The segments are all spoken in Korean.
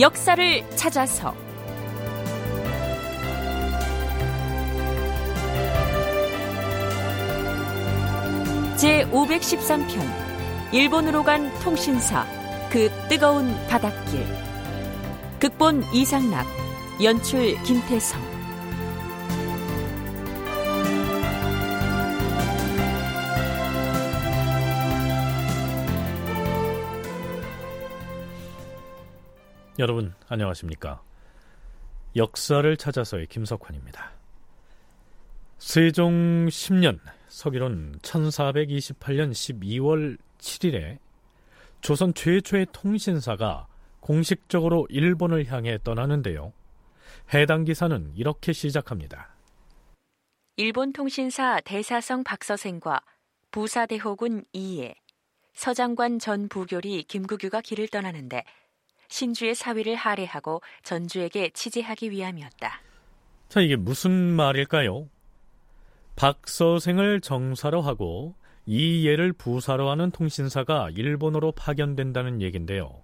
역사를 찾아서. 제 513편 일본으로 간 통신사 그 뜨거운 바닷길. 극본 이상락 연출 김태성 여러분 안녕하십니까? 역사를 찾아서의 김석환입니다. 세종 10년 서기론 1428년 12월 7일에 조선 최초의 통신사가 공식적으로 일본을 향해 떠나는데요. 해당 기사는 이렇게 시작합니다. 일본 통신사 대사성 박서생과 부사대호군 이에 서장관 전 부교리 김구규가 길을 떠나는데 신주의 사위를 할애하고 전주에게 치제하기 위함이었다. 자, 이게 무슨 말일까요? 박서생을 정사로 하고 이예를 부사로 하는 통신사가 일본으로 파견된다는 얘긴데요.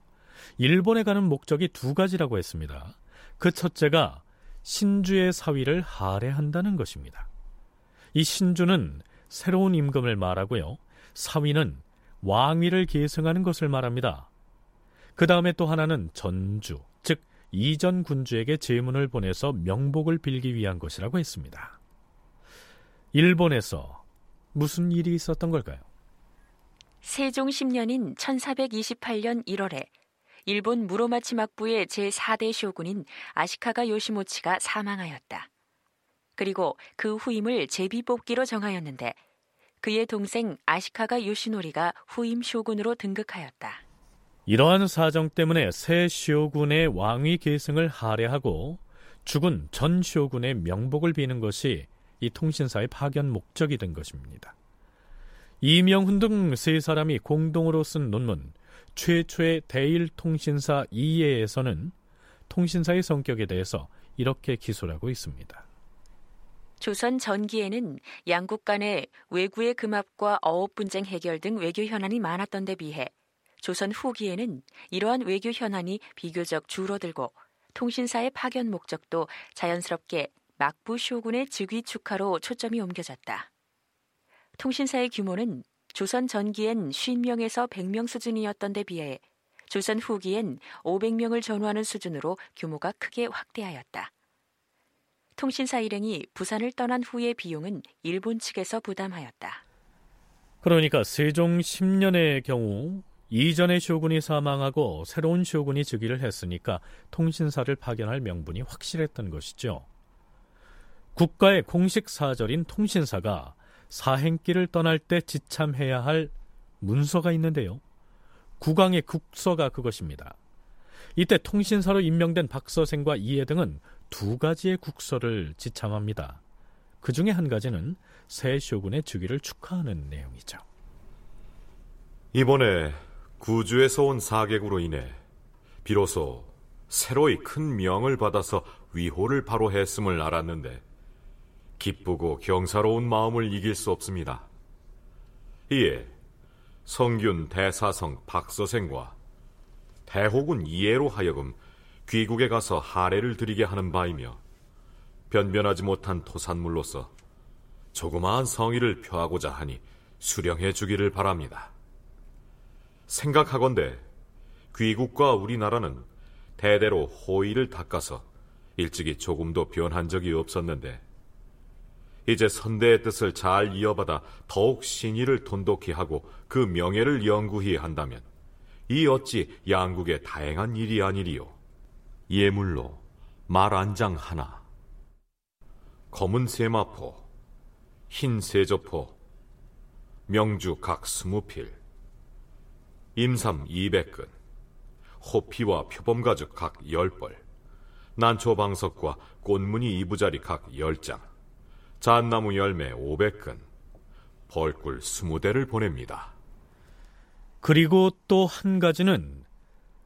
일본에 가는 목적이 두 가지라고 했습니다. 그 첫째가 신주의 사위를 할애한다는 것입니다. 이 신주는 새로운 임금을 말하고요. 사위는 왕위를 계승하는 것을 말합니다. 그 다음에 또 하나는 전주, 즉 이전 군주에게 제문을 보내서 명복을 빌기 위한 것이라고 했습니다. 일본에서 무슨 일이 있었던 걸까요? 세종 10년인 1428년 1월에 일본 무로마치 막부의 제4대 쇼군인 아시카가 요시모치가 사망하였다. 그리고 그 후임을 제비뽑기로 정하였는데 그의 동생 아시카가 요시노리가 후임 쇼군으로 등극하였다. 이러한 사정 때문에 새 쇼군의 왕위 계승을 할애하고 죽은 전 쇼군의 명복을 비는 것이 이 통신사의 파견 목적이 된 것입니다. 이명훈 등 세 사람이 공동으로 쓴 논문 최초의 대일 통신사 2예에서는 통신사의 성격에 대해서 이렇게 기술하고 있습니다. 조선 전기에는 양국 간의 외구의 금합과 어업 분쟁 해결 등 외교 현안이 많았던 데 비해 조선 후기에는 이러한 외교 현안이 비교적 줄어들고 통신사의 파견 목적도 자연스럽게 막부 쇼군의 즉위 축하로 초점이 옮겨졌다. 통신사의 규모는 조선 전기엔 50명에서 100명 수준이었던 데 비해 조선 후기엔 500명을 전후하는 수준으로 규모가 크게 확대하였다. 통신사 일행이 부산을 떠난 후의 비용은 일본 측에서 부담하였다. 그러니까 세종 10년의 경우 이전의 쇼군이 사망하고 새로운 쇼군이 즉위를 했으니까 통신사를 파견할 명분이 확실했던 것이죠. 국가의 공식 사절인 통신사가 사행길을 떠날 때 지참해야 할 문서가 있는데요. 국왕의 국서가 그것입니다. 이때 통신사로 임명된 박서생과 이해 등은 두 가지의 국서를 지참합니다. 그 중에 한 가지는 새 쇼군의 즉위를 축하하는 내용이죠. 이번에 구주에서 온 사객으로 인해 비로소 새로이 큰 명을 받아서 위호를 바로 했음을 알았는데 기쁘고 경사로운 마음을 이길 수 없습니다. 이에 성균 대사성 박서생과 대호군 이해로 하여금 귀국에 가서 하례를 드리게 하는 바이며 변변하지 못한 토산물로서 조그마한 성의를 표하고자 하니 수령해 주기를 바랍니다. 생각하건대 귀국과 우리나라는 대대로 호의를 닦아서 일찍이 조금도 변한 적이 없었는데 이제 선대의 뜻을 잘 이어받아 더욱 신의를 돈독히 하고 그 명예를 영구히 한다면 이 어찌 양국의 다행한 일이 아니리요. 예물로 말한장 하나, 검은 세마포, 흰 세조포, 명주 각 스무 필, 임삼 이백0근 호피와 표범가죽 각 열벌, 난초방석과 꽃무늬 이부자리 각 열장, 잣나무 열매 500근, 벌꿀 20대를 보냅니다. 그리고 또 한 가지는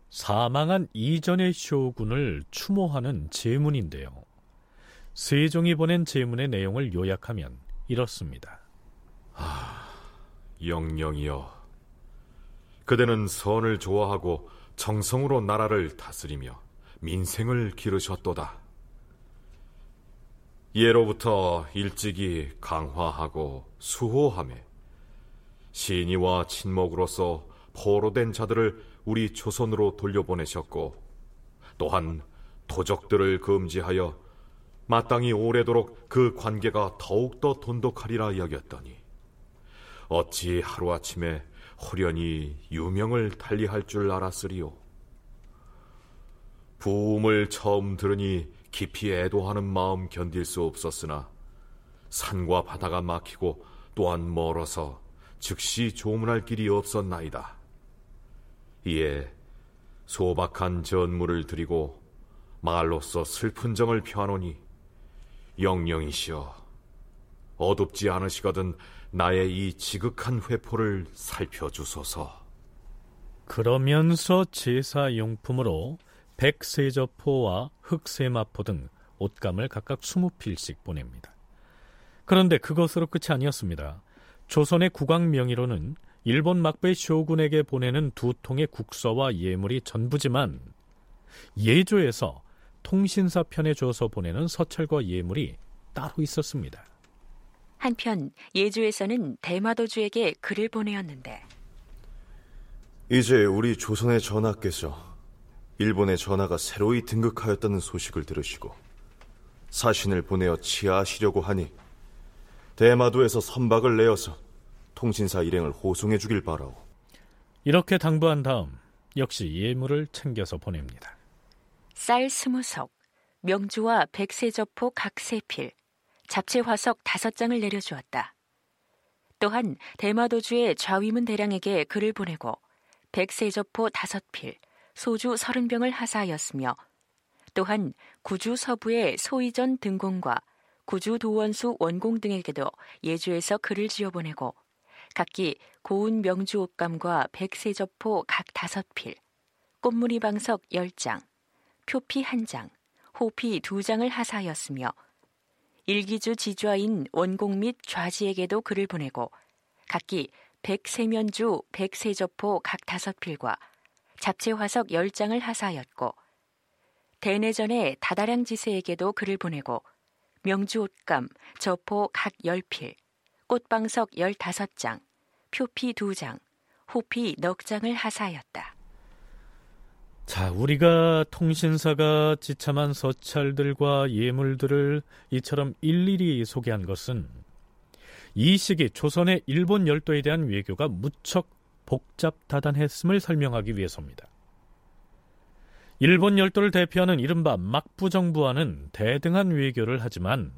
사망한 이전의 쇼군을 추모하는 제문인데요. 세종이 보낸 제문의 내용을 요약하면 이렇습니다. 아, 영영이여. 그대는 선을 좋아하고 정성으로 나라를 다스리며 민생을 기르셨도다. 예로부터 일찍이 강화하고 수호함에 신이와 친목으로서 포로된 자들을 우리 조선으로 돌려보내셨고 또한 도적들을 금지하여 마땅히 오래도록 그 관계가 더욱더 돈독하리라 여겼더니 어찌 하루아침에 호련히 유명을 달리할 줄 알았으리요. 부음을 처음 들으니 깊이 애도하는 마음 견딜 수 없었으나 산과 바다가 막히고 또한 멀어서 즉시 조문할 길이 없었나이다. 이에 소박한 전물을 드리고 말로써 슬픈 정을 표하노니 영영이시여 어둡지 않으시거든 나의 이 지극한 회포를 살펴주소서. 그러면서 제사 용품으로 백세저포와 흑세마포 등 옷감을 각각 20필씩 보냅니다. 그런데 그것으로 끝이 아니었습니다. 조선의 국왕 명의로는 일본 막부의 쇼군에게 보내는 두 통의 국서와 예물이 전부지만 예조에서 통신사 편에 줘서 보내는 서찰과 예물이 따로 있었습니다. 한편 예조에서는 대마도주에게 글을 보내었는데 이제 우리 조선의 전하께서 일본의 전하가 새로이 등극하였다는 소식을 들으시고 사신을 보내어 치하하시려고 하니 대마도에서 선박을 내어서 통신사 일행을 호송해 주길 바라오. 이렇게 당부한 다음 역시 예물을 챙겨서 보냅니다. 쌀 스무 석, 명주와 백세저포 각세 필, 잡채 화석 다섯 장을 내려주었다. 또한 대마도주의 좌위문 대량에게 글을 보내고 백세저포 다섯 필, 소주 서른 병을 하사하였으며 또한 구주 서부의 소이전 등공과 구주 도원수 원공 등에게도 예주에서 글을 지어 보내고 각기 고운 명주 옷감과 백세저포 각 다섯 필, 꽃무늬 방석 열 장, 표피 한 장, 호피 두 장을 하사하였으며 일기주 지좌인 원공 및 좌지에게도 글을 보내고 각기 백세면주 백세저포 각 다섯 필과 잡채 화석 열 장을 하사하였고 대내전에 다다량 지세에게도 글을 보내고 명주 옷감 저포 각열 필, 꽃방석 열 다섯 장, 표피 두 장, 호피 넉 장을 하사하였다. 자, 우리가 통신사가 지참한 서찰들과 예물들을 이처럼 일일이 소개한 것은 이 시기 조선의 일본 열도에 대한 외교가 무척 복잡다단했음을 설명하기 위해서입니다. 일본 열도를 대표하는 이른바 막부 정부와는 대등한 외교를 하지만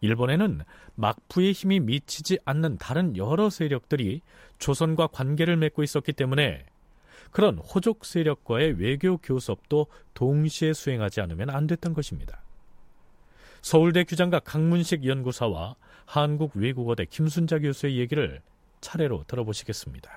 일본에는 막부의 힘이 미치지 않는 다른 여러 세력들이 조선과 관계를 맺고 있었기 때문에 그런 호족 세력과의 외교 교섭도 동시에 수행하지 않으면 안 됐던 것입니다. 서울대 규장과 강문식 연구사와 한국외국어대 김순자 교수의 얘기를 차례로 들어보시겠습니다.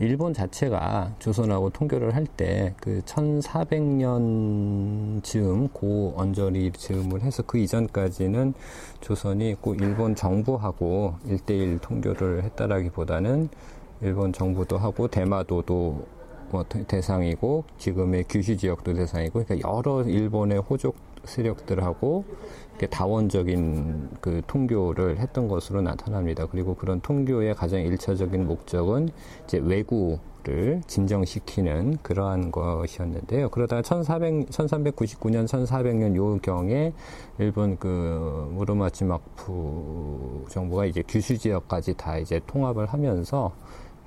일본 자체가 조선하고 통교를 할 때 그 1400년 즈음 고 언저리 즈음을 해서 그 이전까지는 조선이 꼭 일본 정부하고 일대일 통교를 했다라기보다는 일본 정부도 하고 대마도도 뭐 대상이고 지금의 규슈 지역도 대상이고 그러니까 여러 일본의 호족 세력들하고 다원적인 그 통교를 했던 것으로 나타납니다. 그리고 그런 통교의 가장 일차적인 목적은 이제 외구를 진정시키는 그러한 것이었는데요. 그러다가 1400, 1399년, 1400년 요경에 일본 그 무르마치 막부 정부가 이제 규슈 지역까지 다 이제 통합을 하면서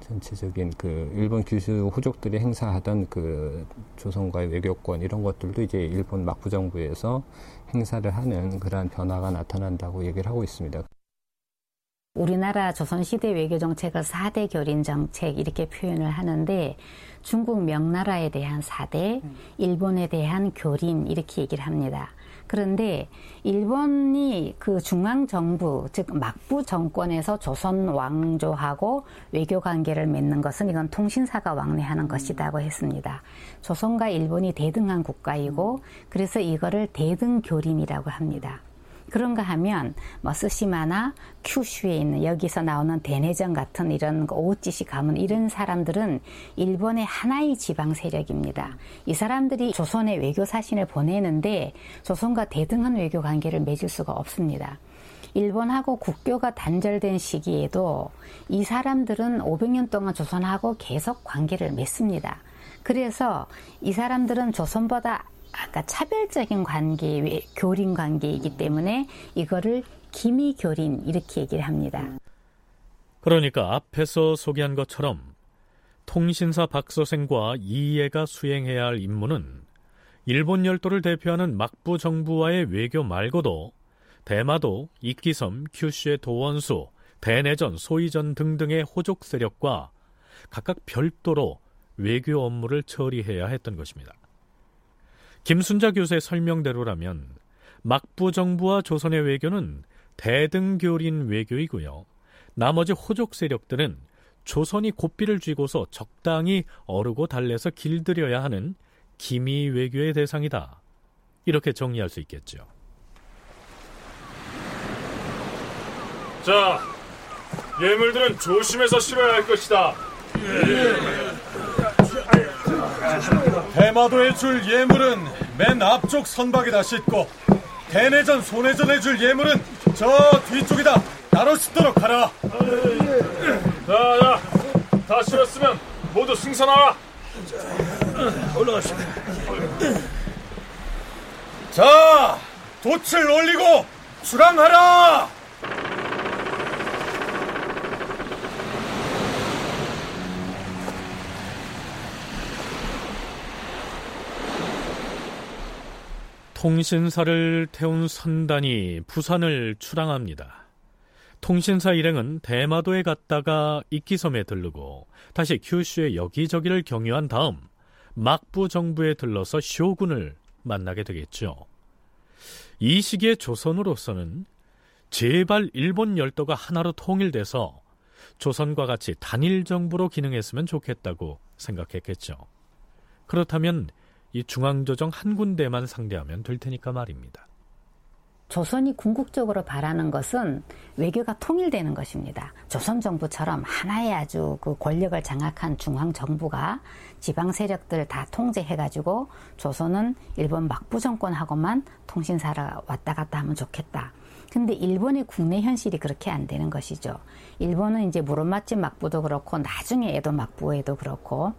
전체적인 그 일본 규슈 호족들이 행사하던 그 조선과의 외교권 이런 것들도 이제 일본 막부 정부에서 행사를 하는 그러한 변화가 나타난다고 얘기를 하고 있습니다. 우리나라 조선시대 외교 정책을 4대 교린 정책 이렇게 표현을 하는데 중국 명나라에 대한 4대, 일본에 대한 교린 이렇게 얘기를 합니다. 그런데 일본이 그 중앙 정부 즉 막부 정권에서 조선 왕조하고 외교 관계를 맺는 것은 이건 통신사가 왕래하는 것이라고 했습니다. 조선과 일본이 대등한 국가이고 그래서 이거를 대등교린이라고 합니다. 그런가 하면 뭐 스시마나 큐슈에 있는 여기서 나오는 대내전 같은 이런 오우찌시 가문 이런 사람들은 일본의 하나의 지방 세력입니다. 이 사람들이 조선에 외교 사신을 보내는데 조선과 대등한 외교 관계를 맺을 수가 없습니다. 일본하고 국교가 단절된 시기에도 이 사람들은 500년 동안 조선하고 계속 관계를 맺습니다. 그래서 이 사람들은 조선보다 아까 차별적인 관계, 교린 관계이기 때문에 이거를 기미교린 이렇게 얘기를 합니다. 그러니까 앞에서 소개한 것처럼 통신사 박서생과 이해가 수행해야 할 임무는 일본 열도를 대표하는 막부 정부와의 외교 말고도 대마도, 이끼섬, 큐슈의 도원수, 대내전, 소이전 등등의 호족 세력과 각각 별도로 외교 업무를 처리해야 했던 것입니다. 김순자 교수의 설명대로라면 막부 정부와 조선의 외교는 대등교린 외교이고요. 나머지 호족 세력들은 조선이 고삐를 쥐고서 적당히 어르고 달래서 길들여야 하는 기미 외교의 대상이다. 이렇게 정리할 수 있겠죠. 자, 예물들은 조심해서 실어야 할 것이다. 대마도에 줄 예물은 맨 앞쪽 선박에다 싣고 대내전 소내전에 줄 예물은 저 뒤쪽에다 따로 싣도록 하라. 자, 자, 다 실었으면 모두 승선하라. 올라가시다. 자, 돛을 올리고 출항하라. 통신사를 태운 선단이 부산을 출항합니다. 통신사 일행은 대마도에 갔다가 이끼섬에 들르고 다시 큐슈의 여기저기를 경유한 다음 막부 정부에 들러서 쇼군을 만나게 되겠죠. 이 시기에 조선으로서는 제발 일본 열도가 하나로 통일돼서 조선과 같이 단일 정부로 기능했으면 좋겠다고 생각했겠죠. 그렇다면 이 중앙조정 한 군데만 상대하면 될 테니까 말입니다. 조선이 궁극적으로 바라는 것은 외교가 통일되는 것입니다. 조선 정부처럼 하나의 아주 그 권력을 장악한 중앙 정부가 지방 세력들 다 통제해가지고 조선은 일본 막부 정권하고만 통신사를 왔다 갔다 하면 좋겠다. 근데 일본의 국내 현실이 그렇게 안 되는 것이죠. 일본은 이제 무릎맛집 막부도 그렇고 나중에 에도 막부에도 그렇고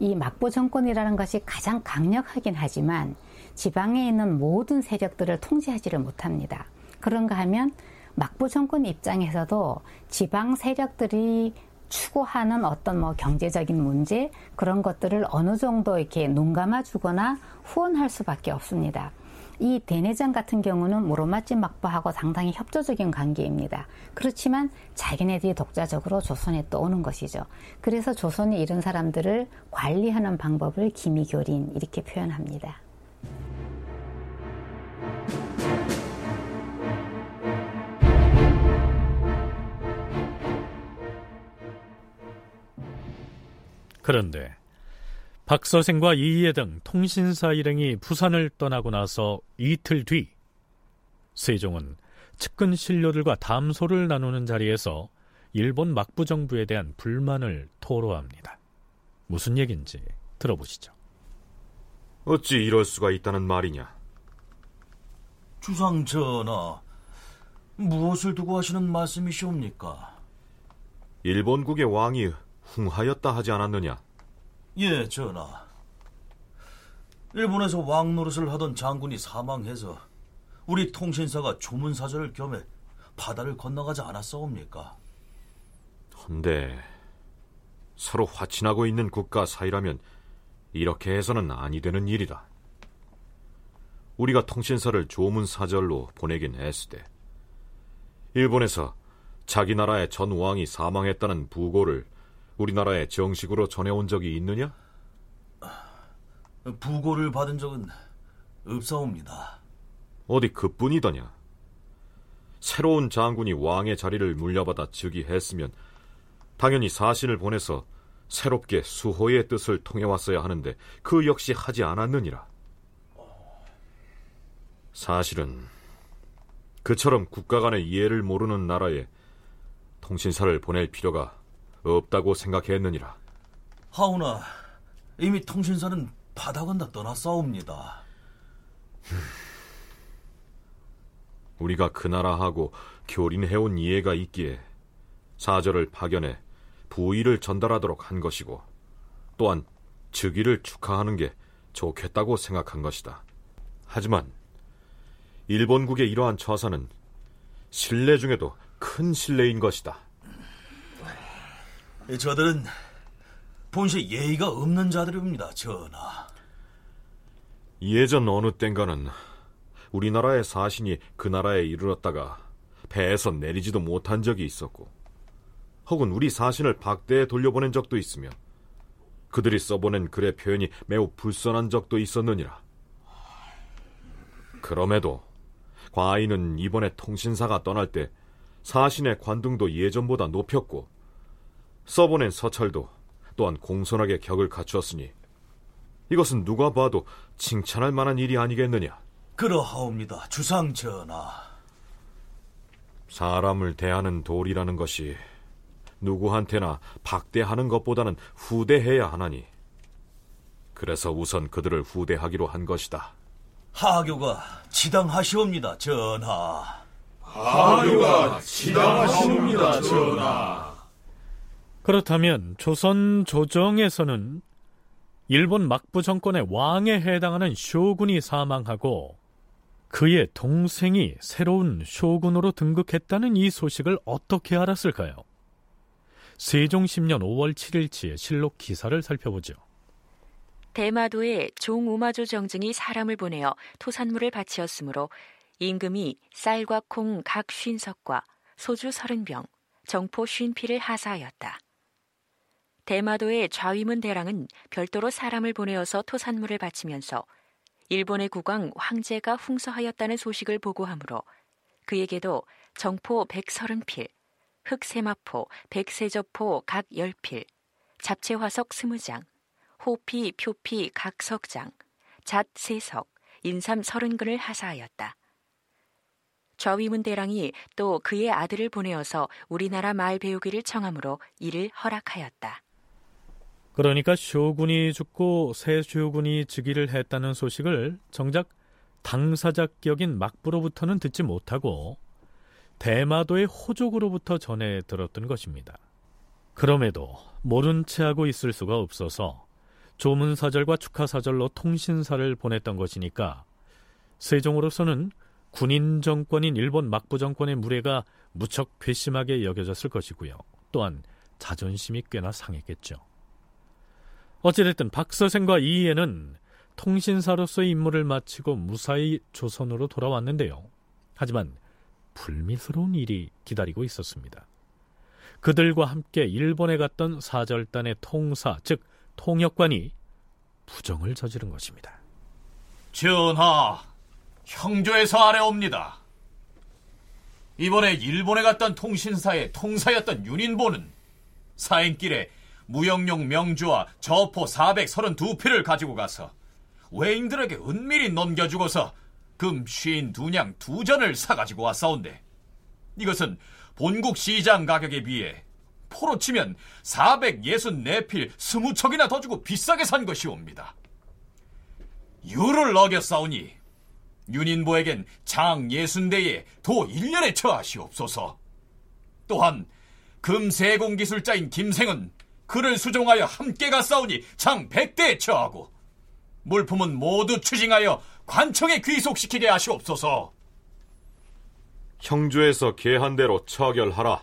이 막부 정권이라는 것이 가장 강력하긴 하지만 지방에 있는 모든 세력들을 통제하지를 못합니다. 그런가 하면 막부 정권 입장에서도 지방 세력들이 추구하는 어떤 뭐 경제적인 문제 그런 것들을 어느 정도 이렇게 눈 감아 주거나 후원할 수밖에 없습니다. 이 대내전 같은 경우는 무로맛집 막부하고 상당히 협조적인 관계입니다. 그렇지만 자기네들이 독자적으로 조선에 또 오는 것이죠. 그래서 조선이 이런 사람들을 관리하는 방법을 기미교린 이렇게 표현합니다. 그런데 박 서생과 이해 등 통신사 일행이 부산을 떠나고 나서 이틀 뒤 세종은 측근 신료들과 담소를 나누는 자리에서 일본 막부 정부에 대한 불만을 토로합니다. 무슨 얘긴지 들어보시죠. 어찌 이럴 수가 있다는 말이냐? 주상 전하, 무엇을 두고 하시는 말씀이시옵니까? 일본국의 왕이 흥하였다 하지 않았느냐? 예, 전하. 일본에서 왕 노릇을 하던 장군이 사망해서 우리 통신사가 조문사절을 겸해 바다를 건너가지 않았사옵니까? 헌데 서로 화친하고 있는 국가 사이라면 이렇게 해서는 아니 되는 일이다. 우리가 통신사를 조문사절로 보내긴 했으되 일본에서 자기 나라의 전 왕이 사망했다는 부고를 우리나라에 정식으로 전해온 적이 있느냐? 부고를 받은 적은 없사옵니다. 어디 그뿐이더냐? 새로운 장군이 왕의 자리를 물려받아 즉위했으면 당연히 사신을 보내서 새롭게 수호의 뜻을 통해왔어야 하는데 그 역시 하지 않았느니라. 사실은 그처럼 국가 간의 이해를 모르는 나라에 통신사를 보낼 필요가 없다고 생각했느니라. 하오나 이미 통신사는 바다 건너 떠났사옵니다. 우리가 그 나라하고 교린해온 이해가 있기에 사절을 파견해 부의를 전달하도록 한 것이고 또한 즉위를 축하하는 게 좋겠다고 생각한 것이다. 하지만 일본국의 이러한 처사는 신뢰 중에도 큰 신뢰인 것이다. 저들은 본시 예의가 없는 자들입니다, 전하. 예전 어느 땐가는 우리나라의 사신이 그 나라에 이르렀다가 배에서 내리지도 못한 적이 있었고, 혹은 우리 사신을 박대에 돌려보낸 적도 있으며, 그들이 써보낸 글의 표현이 매우 불선한 적도 있었느니라. 그럼에도 과인은 이번에 통신사가 떠날 때 사신의 관등도 예전보다 높였고, 써보낸 서찰도 또한 공손하게 격을 갖추었으니 이것은 누가 봐도 칭찬할 만한 일이 아니겠느냐. 그러하옵니다, 주상 전하. 사람을 대하는 도리라는 것이 누구한테나 박대하는 것보다는 후대해야 하나니 그래서 우선 그들을 후대하기로 한 것이다. 하교가 지당하시옵니다, 전하. 하교가 지당하시옵니다, 전하. 그렇다면 조선 조정에서는 일본 막부 정권의 왕에 해당하는 쇼군이 사망하고 그의 동생이 새로운 쇼군으로 등극했다는 이 소식을 어떻게 알았을까요? 세종 10년 5월 7일치의 실록 기사를 살펴보죠. 대마도에 종우마조 정증이 사람을 보내어 토산물을 바치었으므로 임금이 쌀과 콩 각 쉰석과 소주 서른 병, 정포 쉰피를 하사하였다. 대마도의 좌위문 대랑은 별도로 사람을 보내어서 토산물을 바치면서 일본의 국왕 황제가 흥서하였다는 소식을 보고하므로 그에게도 정포 백서른필, 흑세마포, 백세저포 각 열필, 잡채화석 스무 장, 호피, 표피 각 석장, 잣 세석, 인삼 서른 근을 하사하였다. 좌위문 대랑이 또 그의 아들을 보내어서 우리나라 말 배우기를 청함으로 이를 허락하였다. 그러니까 쇼군이 죽고 새 쇼군이 즉위를 했다는 소식을 정작 당사자격인 막부로부터는 듣지 못하고 대마도의 호족으로부터 전해 들었던 것입니다. 그럼에도 모른 채 하고 있을 수가 없어서 조문사절과 축하사절로 통신사를 보냈던 것이니까 세종으로서는 군인 정권인 일본 막부 정권의 무례가 무척 괘씸하게 여겨졌을 것이고요. 또한 자존심이 꽤나 상했겠죠. 어찌됐든 박서생과 이희애는 통신사로서의 임무를 마치고 무사히 조선으로 돌아왔는데요. 하지만 불미스러운 일이 기다리고 있었습니다. 그들과 함께 일본에 갔던 사절단의 통사, 즉 통역관이 부정을 저지른 것입니다. 전하, 형조에서 아래옵니다. 이번에 일본에 갔던 통신사의 통사였던 윤인보는 사행길에 무역용 명주와 저포 432피를 가지고 가서 외인들에게 은밀히 넘겨주고서 금쉰 두냥 두 전을 사가지고 왔사온데 이것은 본국 시장 가격에 비해 포로 치면 464필 20척이나 더 주고 비싸게 산 것이옵니다. 유를 어겼사오니 윤인보에겐 장 예순대에 도 1년에 처하시옵소서. 또한 금세공 기술자인 김생은 그를 수종하여 함께 갔사오니 장 100대에 처하고 물품은 모두 추징하여 관청에 귀속시키게 하시옵소서. 형주에서 계한 대로 처결하라.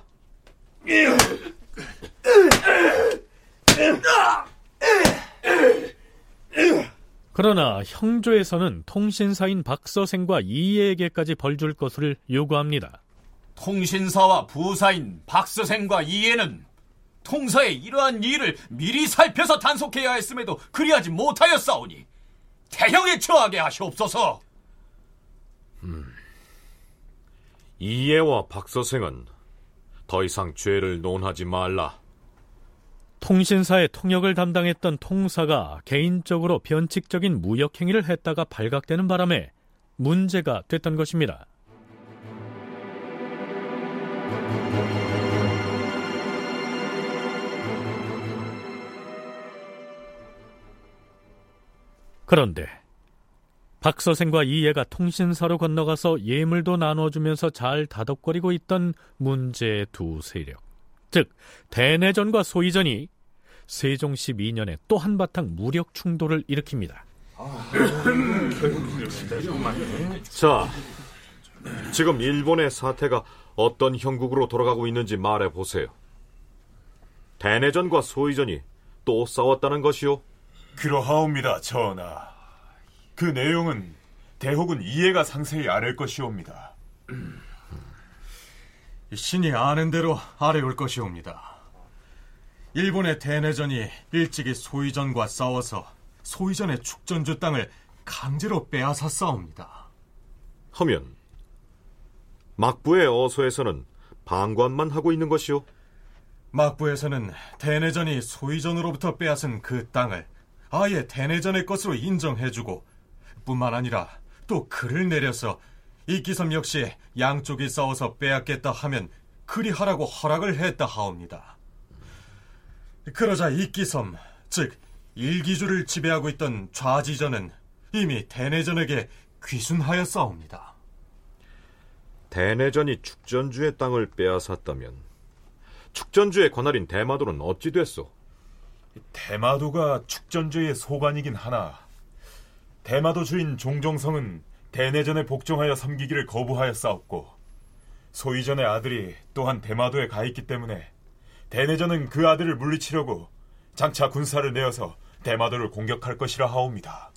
그러나 형조에서는 통신사인 박서생과 이해에게까지 벌 줄 것을 요구합니다. 통신사와 부사인 박서생과 이해는 통사의 이러한 일을 미리 살펴서 단속해야 했음에도 그리하지 못하였사오니 대형에 처하게 하시옵소서. 음, 이해와 박서생은 더 이상 죄를 논하지 말라. 통신사의 통역을 담당했던 통사가 개인적으로 변칙적인 무역 행위를 했다가 발각되는 바람에 문제가 됐던 것입니다. 그런데 박서생과 이예가 통신사로 건너가서 예물도 나눠주면서 잘 다독거리고 있던 문제의 두 세력, 즉 대내전과 소이전이 세종 12년에 또 한바탕 무력 충돌을 일으킵니다. 자, 지금 일본의 사태가 어떤 형국으로 돌아가고 있는지 말해 보세요. 대내전과 소이전이 또 싸웠다는 것이요? 그러하옵니다, 전하. 그 내용은 대혹은 이해가 상세히 아랠 것이옵니다. 신이 아는 대로 아래올 것이옵니다. 일본의 대내전이 일찍이 소이전과 싸워서 소이전의 축전주 땅을 강제로 빼앗아 싸웁니다. 하면 막부의 어소에서는 방관만 하고 있는 것이요? 막부에서는 대내전이 소이전으로부터 빼앗은 그 땅을 아예 대내전의 것으로 인정해주고 뿐만 아니라 또 글을 내려서 이기섬 역시 양쪽이 싸워서 빼앗겠다 하면 그리하라고 허락을 했다 하옵니다. 그러자 이기섬, 즉 일기주를 지배하고 있던 좌지전은 이미 대내전에게 귀순하였사옵니다. 대내전이 축전주의 땅을 빼앗았다면 축전주의 관할인 대마도는 어찌 됐소? 대마도가 축전주의 소관이긴 하나 대마도 주인 종종성은 대내전에 복종하여 섬기기를 거부하여 싸웠고 소이전의 아들이 또한 대마도에 가 있기 때문에 대내전은 그 아들을 물리치려고 장차 군사를 내어서 대마도를 공격할 것이라 하옵니다.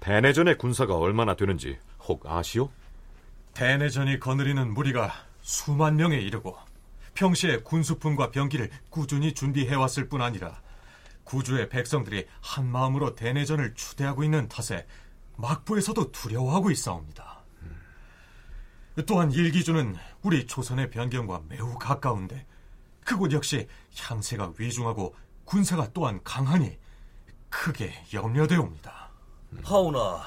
대내전의 군사가 얼마나 되는지 혹 아시오? 대내전이 거느리는 무리가 수만 명에 이르고 평시에 군수품과 병기를 꾸준히 준비해왔을 뿐 아니라 구주의 백성들이 한 마음으로 대내전을 추대하고 있는 탓에 막부에서도 두려워하고 있사옵니다. 또한 일기주는 우리 조선의 변경과 매우 가까운데 그곳 역시 향세가 위중하고 군사가 또한 강하니 크게 염려되옵니다. 하오나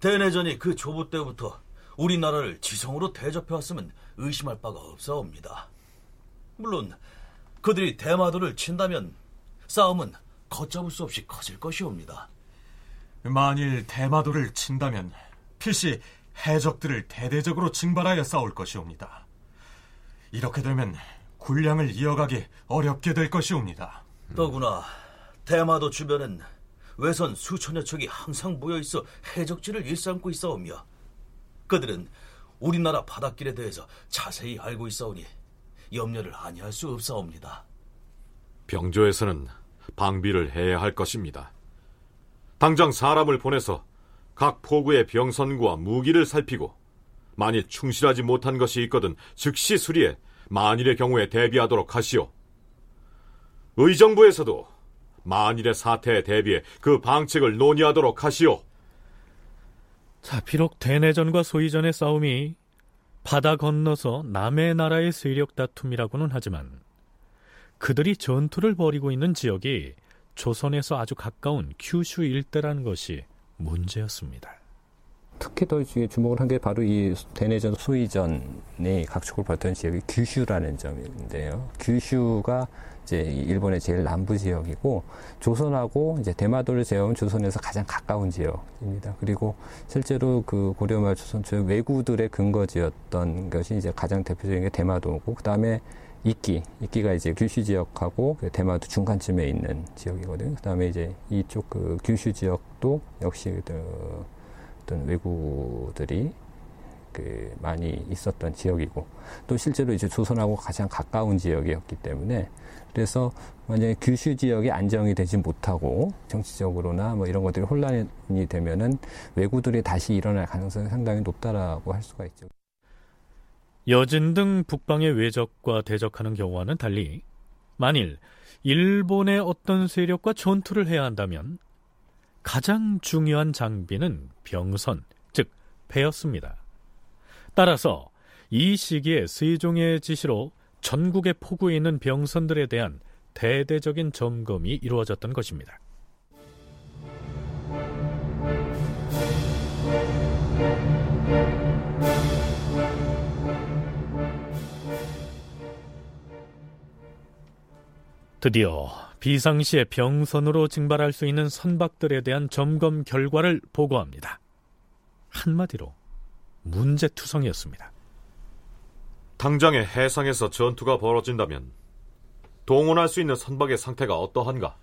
대내전이 그 조부 때부터 우리나라를 지성으로 대접해왔으면 의심할 바가 없사옵니다. 물론 그들이 대마도를 친다면 싸움은 걷잡을 수 없이 커질 것이옵니다. 만일 대마도를 친다면 필시 해적들을 대대적으로 징발하여 싸울 것이옵니다. 이렇게 되면 군량을 이어가기 어렵게 될 것이옵니다. 더구나 대마도 주변은 외선 수천여 척이 항상 모여 있어 해적지를 일삼고 있사오며 그들은 우리나라 바닷길에 대해서 자세히 알고 있사오니 염려를 아니할 수 없사옵니다. 병조에서는 방비를 해야 할 것입니다. 당장 사람을 보내서 각 포구의 병선과 무기를 살피고 만일 충실하지 못한 것이 있거든 즉시 수리해 만일의 경우에 대비하도록 하시오. 의정부에서도 만일의 사태에 대비해 그 방책을 논의하도록 하시오. 자, 비록 대내전과 소이전의 싸움이 바다 건너서 남의 나라의 세력 다툼이라고는 하지만 그들이 전투를 벌이고 있는 지역이 조선에서 아주 가까운 큐슈 일대라는 것이 문제였습니다. 특히 더 주목을 한 게 바로 이 대내전 소이전의 각축을 벌였던 지역이 규슈라는 점인데요. 규슈가 이제 일본의 제일 남부 지역이고 조선하고 이제 대마도를 제외하면 조선에서 가장 가까운 지역입니다. 그리고 실제로 그 고려 말 조선 초 왜구들의 근거지였던 것이 이제 가장 대표적인 게 대마도고 그다음에 이끼, 이끼가 이제 규슈 지역하고 그 대마도 중간쯤에 있는 지역이거든요. 그다음에 이제 이쪽 그 규슈 지역도 역시 그 어떤 외구들이 그 많이 있었던 지역이고 또 실제로 이제 조선하고 가장 가까운 지역이었기 때문에 그래서 만약에 규슈 지역이 안정이 되지 못하고 정치적으로나 뭐 이런 것들이 혼란이 되면은 왜구들이 다시 일어날 가능성이 상당히 높다라고 할 수가 있죠. 여진 등 북방의 외적과 대적하는 경우와는 달리 만일 일본의 어떤 세력과 전투를 해야 한다면 가장 중요한 장비는 병선, 즉 배였습니다. 따라서 이 시기에 세종의 지시로 전국의 포구에 있는 병선들에 대한 대대적인 점검이 이루어졌던 것입니다. 드디어 비상시에 병선으로 증발할 수 있는 선박들에 대한 점검 결과를 보고합니다. 한마디로 문제투성이었습니다. 당장에 해상에서 전투가 벌어진다면 동원할 수 있는 선박의 상태가 어떠한가?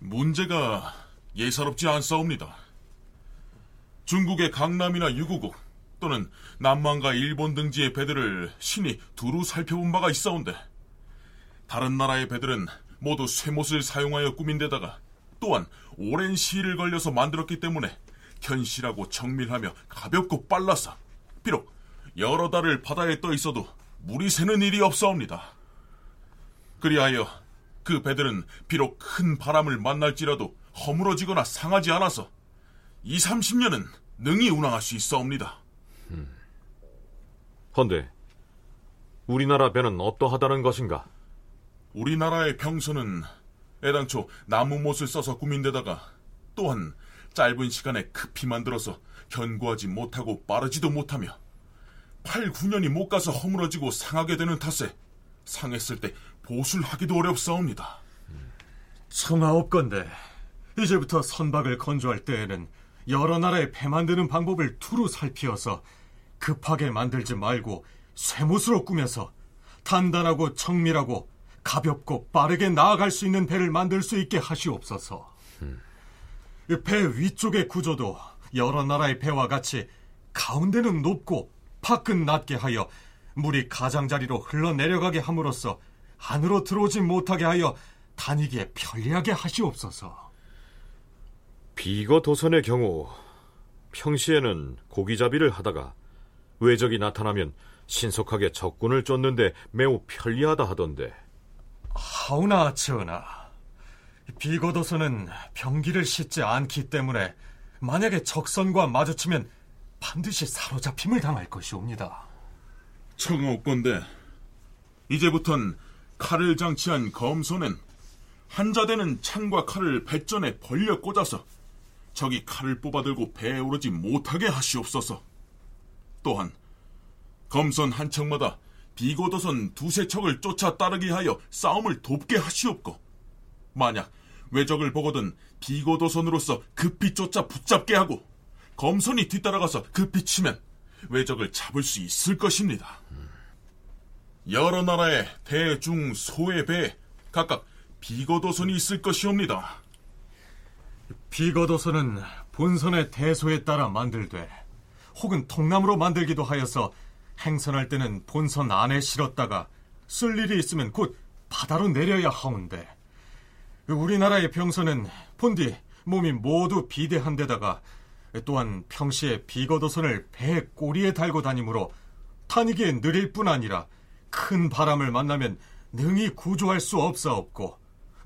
문제가 예사롭지 않사옵니다. 중국의 강남이나 유구국 또는 남만과 일본 등지의 배들을 신이 두루 살펴본 바가 있사온데 다른 나라의 배들은 모두 쇠못을 사용하여 꾸민 데다가 또한 오랜 시일을 걸려서 만들었기 때문에 견실하고 정밀하며 가볍고 빨라서 비록 여러 달을 바다에 떠 있어도 물이 새는 일이 없사옵니다. 그리하여 그 배들은 비록 큰 바람을 만날지라도 허물어지거나 상하지 않아서 2, 30년은 능히 운항할 수 있사옵니다. 음. 헌데 우리나라 배는 어떠하다는 것인가? 우리나라의 병선은 애당초 나무 못을 써서 꾸민 데다가 또한 짧은 시간에 급히 만들어서 견고하지 못하고 빠르지도 못하며 8, 9년이 못 가서 허물어지고 상하게 되는 탓에 상했을 때 보수를 하기도 어렵사옵니다. 청하옵 건데 이제부터 선박을 건조할 때에는 여러 나라의 배 만드는 방법을 두루 살피어서 급하게 만들지 말고 쇠못으로 꾸며서 단단하고 정밀하고 가볍고 빠르게 나아갈 수 있는 배를 만들 수 있게 하시옵소서. 음. 배 위쪽의 구조도 여러 나라의 배와 같이 가운데는 높고 밖은 낮게 하여 물이 가장자리로 흘러내려가게 함으로써 안으로 들어오지 못하게 하여 다니기에 편리하게 하시옵소서. 비거 도선의 경우 평시에는 고기잡이를 하다가 외적이 나타나면 신속하게 적군을 쫓는데 매우 편리하다 하던데. 하오나 전하, 비거도선은 병기를 싣지 않기 때문에 만약에 적선과 마주치면 반드시 사로잡힘을 당할 것이옵니다. 청하옵건데 이제부턴 칼을 장치한 검선은 한자대는 창과 칼을 배전에 벌려 꽂아서 적이 칼을 뽑아들고 배에 오르지 못하게 하시옵소서. 또한 검선 한 척마다 비고도선 두세 척을 쫓아 따르게 하여 싸움을 돕게 하시옵고 만약 외적을 보거든 비고도선으로서 급히 쫓아 붙잡게 하고 검선이 뒤따라가서 급히 치면 외적을 잡을 수 있을 것입니다. 여러 나라의 대, 중, 소의 배 각각 비거도선이 있을 것이옵니다. 비거도선은 본선의 대소에 따라 만들되 혹은 통나무로 만들기도 하여서 행선할 때는 본선 안에 실었다가 쓸 일이 있으면 곧 바다로 내려야 하온데 우리나라의 병선은 본디 몸이 모두 비대한 데다가 또한 평시에 비거도선을 배 꼬리에 달고 다니므로 타니기에 느릴 뿐 아니라 큰 바람을 만나면 능히 구조할 수 없사옵고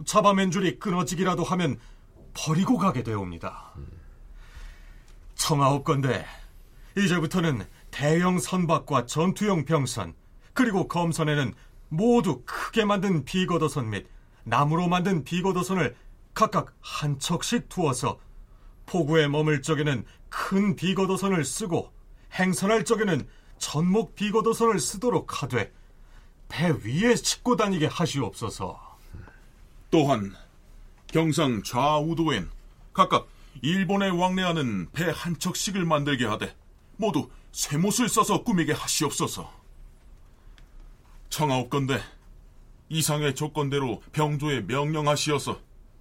잡아맨 줄이 끊어지기라도 하면 버리고 가게 되옵니다. 청하옵건데 이제부터는 대형 선박과 전투용 병선 그리고 검선에는 모두 크게 만든 비거도선 및 나무로 만든 비거도선을 각각 한 척씩 두어서 포구에 머물 적에는 큰 비거도선을 쓰고 행선할 적에는 전목 비거도선을 쓰도록 하되 배 위에 싣고 다니게 하시옵소서. 또한 경상 좌우도엔 각각 일본에 왕래하는 배 한 척씩을 만들게 하되 모두 쇠못을 써서 꾸미게 하시옵소서. 청하옵건대 이상의 조건대로 병조에 명령하시어서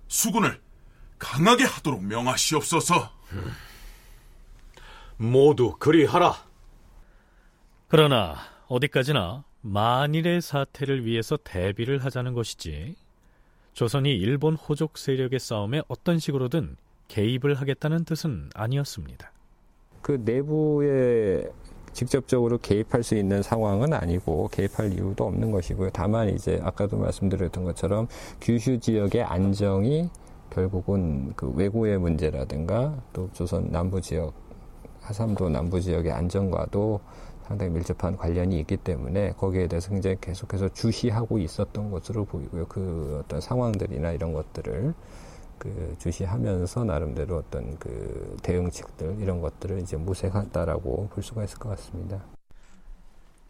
수군을 강하게 하도록 명하시옵소서. 모두 그리하라. 그러나 어디까지나 만일의 사태를 위해서 대비를 하자는 것이지 조선이 일본 호족 세력의 싸움에 어떤 식으로든 개입을 하겠다는 뜻은 아니었습니다. 그 내부에 직접적으로 개입할 수 있는 상황은 아니고 개입할 이유도 없는 것이고요. 다만 이제 아까도 말씀드렸던 것처럼 규슈 지역의 안정이 결국은 그 외구의 문제라든가 또 조선 남부 지역 하삼도 남부 지역의 안정과도 상당히 밀접한 관련이 있기 때문에 거기에 대해서 굉장히 계속해서 주시하고 있었던 것으로 보이고요. 그 어떤 상황들이나 이런 것들을 그 주시하면서 나름대로 어떤 그 대응책들 이런 것들을 이제 모색한다라고 볼 수가 있을 것 같습니다.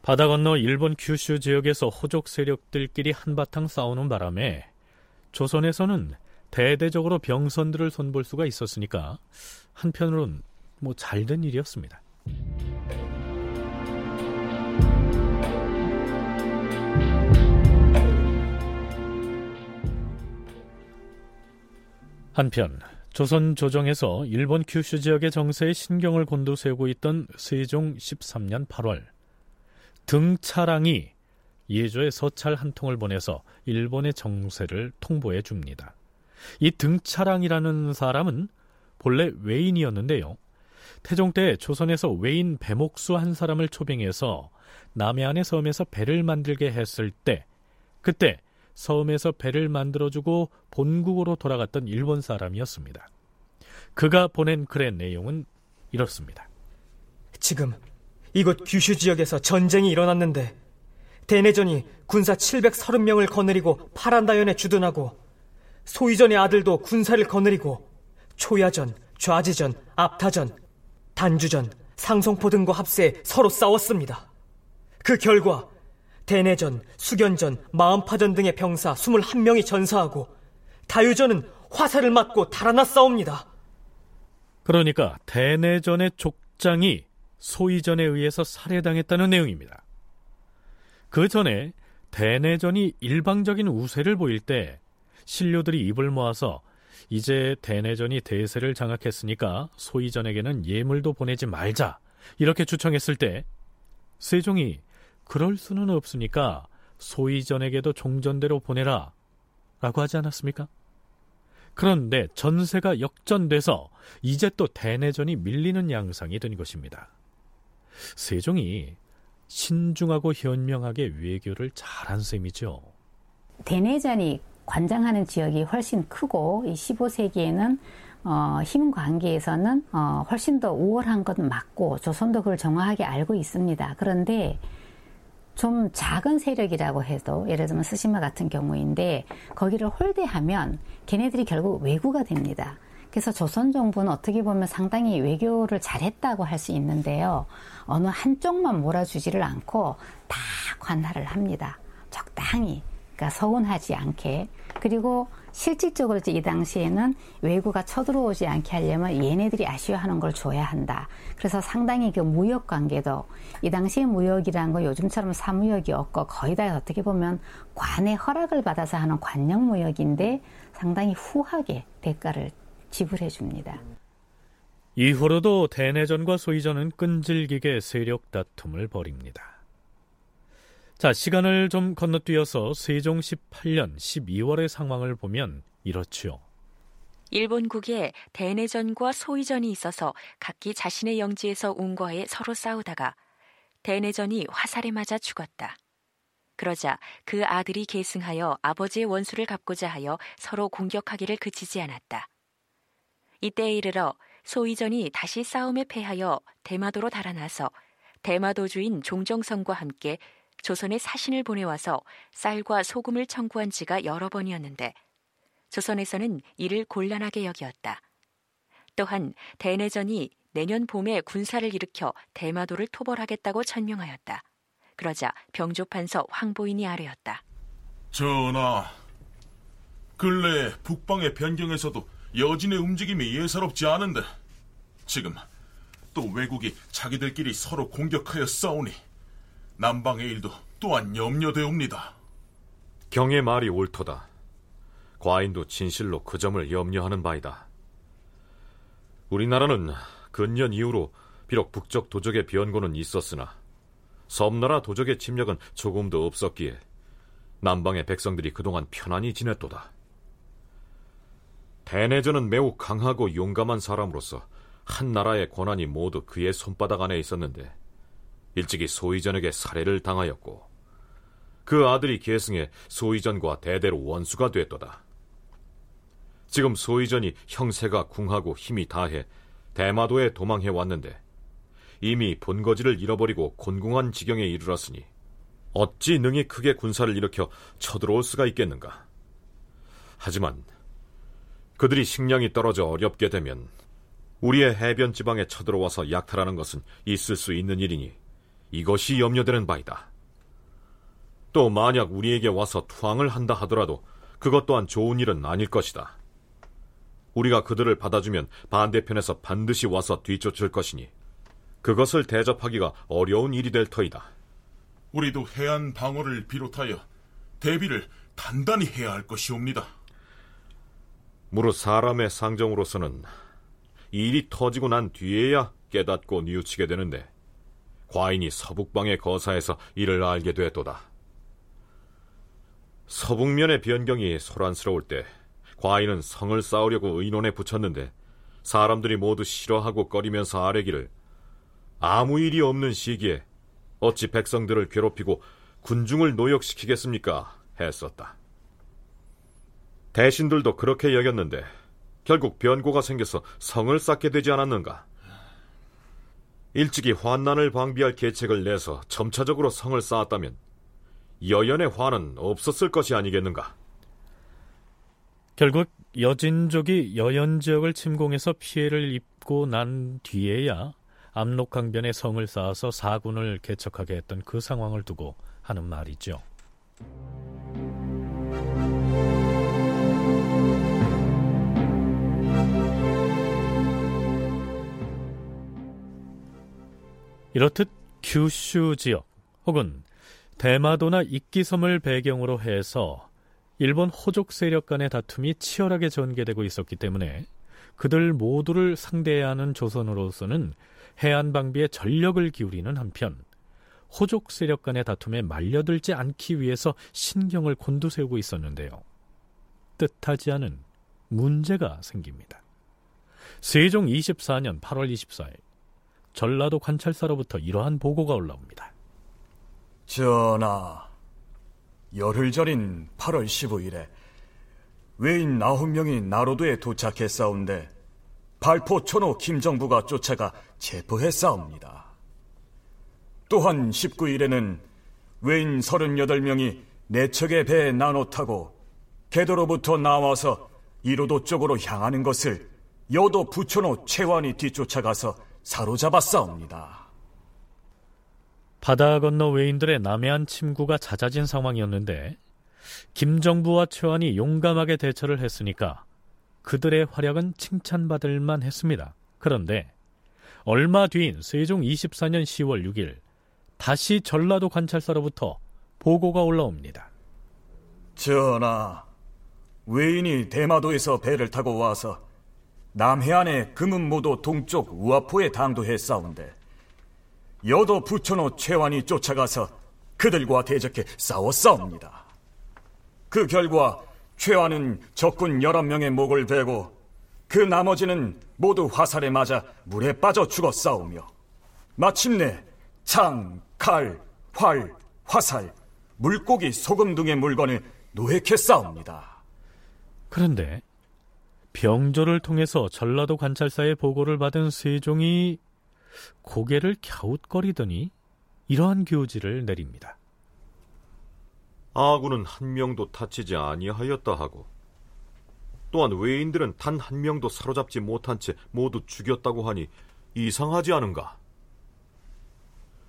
바다 건너 일본 규슈 지역에서 호족 세력들끼리 한바탕 싸우는 바람에 조선에서는 대대적으로 병선들을 손볼 수가 있었으니까 한편으론 뭐 잘된 일이었습니다. 한편 조선 조정에서 일본 큐슈 지역의 정세에 신경을 곤두세우고 있던 세종 13년 8월 등차랑이 예조의 서찰 한 통을 보내서 일본의 정세를 통보해 줍니다. 이 등차랑이라는 사람은 본래 외인이었는데요. 태종 때 조선에서 외인 배목수 한 사람을 초빙해서 남해안의 섬에서 배를 만들게 했을 때 그때 섬에서 배를 만들어주고 본국으로 돌아갔던 일본 사람이었습니다. 그가 보낸 글의 내용은 이렇습니다. 지금 이곳 규슈 지역에서 전쟁이 일어났는데 대내전이 군사 730명을 거느리고 파란다연에 주둔하고 소위전의 아들도 군사를 거느리고 초야전, 좌지전, 압타전, 단주전, 상성포 등과 합세 서로 싸웠습니다. 그 결과 대내전, 수견전, 마음파전 등의 병사 21명이 전사하고 다유전은 화살을 맞고 달아나 싸웁니다. 그러니까 대내전의 족장이 소위전에 의해서 살해당했다는 내용입니다. 그 전에 대내전이 일방적인 우세를 보일 때 신료들이 입을 모아서 이제 대내전이 대세를 장악했으니까 소위전에게는 예물도 보내지 말자 이렇게 주청했을 때 세종이 그럴 수는 없으니까 소위전에게도 종전대로 보내라 라고 하지 않았습니까? 그런데 전세가 역전돼서 이제 또 대내전이 밀리는 양상이 된 것입니다. 세종이 신중하고 현명하게 외교를 잘한 셈이죠. 대내전이 관장하는 지역이 훨씬 크고 이 15세기에는 어, 힘 관계에서는 어, 훨씬 더 우월한 건 맞고 조선도 그걸 정확하게 알고 있습니다. 그런데 좀 작은 세력이라고 해도 예를 들면 스시마 같은 경우인데 거기를 홀대하면 걔네들이 결국 왜구가 됩니다. 그래서 조선 정부는 어떻게 보면 상당히 외교를 잘했다고 할 수 있는데요. 어느 한쪽만 몰아주지를 않고 다 관할을 합니다. 적당히. 그러니까 서운하지 않게. 그리고 실질적으로 이 당시에는 외구가 쳐들어오지 않게 하려면 얘네들이 아쉬워하는 걸 줘야 한다. 그래서 상당히 그 무역 관계도 이 당시의 무역이라는 건 요즘처럼 사무역이 없고 거의 다 어떻게 보면 관의 허락을 받아서 하는 관영 무역인데 상당히 후하게 대가를 지불해 줍니다. 이후로도 대내전과 소위전은 끈질기게 세력 다툼을 벌입니다. 자, 시간을 좀 건너뛰어서 세종 18년 12월의 상황을 보면 이렇지요. 일본국에 대내전과 소위전이 있어서 각기 자신의 영지에서 운과에 서로 싸우다가 대내전이 화살에 맞아 죽었다. 그러자 그 아들이 계승하여 아버지의 원수를 갚고자 하여 서로 공격하기를 그치지 않았다. 이때에 이르러 소위전이 다시 싸움에 패하여 대마도로 달아나서 대마도 주인 종정성과 함께 조선에 사신을 보내와서 쌀과 소금을 청구한 지가 여러 번이었는데 조선에서는 이를 곤란하게 여기었다. 또한 대내전이 내년 봄에 군사를 일으켜 대마도를 토벌하겠다고 천명하였다. 그러자 병조판서 황보인이 아뢰었다. 전하, 근래 북방의 변경에서도 여진의 움직임이 예사롭지 않은데 지금 또 외국이 자기들끼리 서로 공격하여 싸우니 남방의 일도 또한 염려되옵니다. 경의 말이 옳도다. 과인도 진실로 그 점을 염려하는 바이다. 우리나라는 근년 이후로 비록 북적 도적의 변고는 있었으나 섬나라 도적의 침략은 조금도 없었기에 남방의 백성들이 그동안 편안히 지냈도다. 대내전은 매우 강하고 용감한 사람으로서 한 나라의 권한이 모두 그의 손바닥 안에 있었는데 일찍이 소위전에게 살해를 당하였고 그 아들이 계승해 소위전과 대대로 원수가 됐도다. 지금 소위전이 형세가 궁하고 힘이 다해 대마도에 도망해 왔는데 이미 본거지를 잃어버리고 곤궁한 지경에 이르렀으니 어찌 능히 크게 군사를 일으켜 쳐들어올 수가 있겠는가? 하지만 그들이 식량이 떨어져 어렵게 되면 우리의 해변 지방에 쳐들어와서 약탈하는 것은 있을 수 있는 일이니 이것이 염려되는 바이다. 또 만약 우리에게 와서 투항을 한다 하더라도 그것 또한 좋은 일은 아닐 것이다. 우리가 그들을 받아주면 반대편에서 반드시 와서 뒤쫓을 것이니 그것을 대접하기가 어려운 일이 될 터이다. 우리도 해안 방어를 비롯하여 대비를 단단히 해야 할 것이옵니다. 무릇 사람의 상정으로서는 일이 터지고 난 뒤에야 깨닫고 뉘우치게 되는데 과인이 서북방의 거사에서 이를 알게 되었도다. 서북면의 변경이 소란스러울 때 과인은 성을 쌓으려고 의논에 붙였는데 사람들이 모두 싫어하고 꺼리면서 아뢰기를 아무 일이 없는 시기에 어찌 백성들을 괴롭히고 군중을 노역시키겠습니까? 했었다. 대신들도 그렇게 여겼는데 결국 변고가 생겨서 성을 쌓게 되지 않았는가? 일찍이 환난을 방비할 계책을 내서 점차적으로 성을 쌓았다면 여연의 화는 없었을 것이 아니겠는가? 결국 여진족이 여연 지역을 침공해서 피해를 입고 난 뒤에야 압록강변에 성을 쌓아서 사군을 개척하게 했던 그 상황을 두고 하는 말이죠. 이렇듯 규슈 지역 혹은 대마도나 이끼섬을 배경으로 해서 일본 호족 세력 간의 다툼이 치열하게 전개되고 있었기 때문에 그들 모두를 상대해야 하는 조선으로서는 해안 방비에 전력을 기울이는 한편 호족 세력 간의 다툼에 말려들지 않기 위해서 신경을 곤두세우고 있었는데요. 뜻하지 않은 문제가 생깁니다. 세종 24년 8월 24일 전라도 관찰사로부터 이러한 보고가 올라옵니다. 전하, 열흘 전인 8월 15일에 외인 9명이 나로도에 도착했사온데 발포 천호 김정부가 쫓아가 체포했사옵니다. 또한 19일에는 외인 38명이 내척의 배에 나눠 타고 개도로부터 나와서 이로도 쪽으로 향하는 것을 여도 부천호 최완이 뒤쫓아가서 사로잡았사옵니다. 바다 건너 외인들의 남해안 침구가 잦아진 상황이었는데 김정부와 최완이 용감하게 대처를 했으니까 그들의 활약은 칭찬받을 만 했습니다. 그런데 얼마 뒤인 세종 24년 10월 6일 다시 전라도 관찰사로부터 보고가 올라옵니다. 전하, 외인이 대마도에서 배를 타고 와서 남해안의 금은모도 동쪽 우아포에 당도했사온데 여도 부천호 최완이 쫓아가서 그들과 대적해 싸웠사옵니다. 그 결과 최완은 적군 11명의 목을 베고 그 나머지는 모두 화살에 맞아 물에 빠져 죽었사오며 마침내 창, 칼, 활, 화살, 물고기, 소금 등의 물건을 노획했사옵니다. 그런데 병조를 통해서 전라도 관찰사의 보고를 받은 세종이 고개를 갸웃거리더니 이러한 교지를 내립니다. 아군은 한 명도 다치지 아니하였다 하고 또한 외인들은 단 한 명도 사로잡지 못한 채 모두 죽였다고 하니 이상하지 않은가?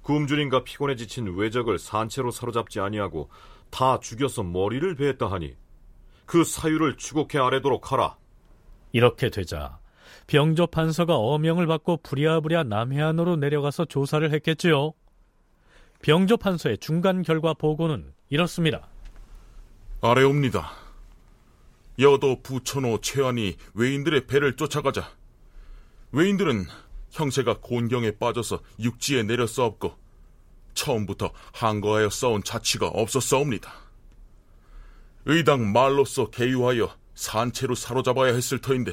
굶주림과 피곤에 지친 외적을 산채로 사로잡지 아니하고 다 죽여서 머리를 베었다 하니 그 사유를 추곡해 아래도록 하라. 이렇게 되자 병조 판서가 어명을 받고 부랴부랴 남해안으로 내려가서 조사를 했겠지요. 병조 판서의 중간 결과 보고는 이렇습니다. 아래옵니다. 여도 부천호 최안이 외인들의 배를 쫓아가자 외인들은 형세가 곤경에 빠져서 육지에 내려 싸웠고 처음부터 한거하여 싸운 자치가 없었사옵니다. 의당 말로써 개유하여 산채로 사로잡아야 했을 터인데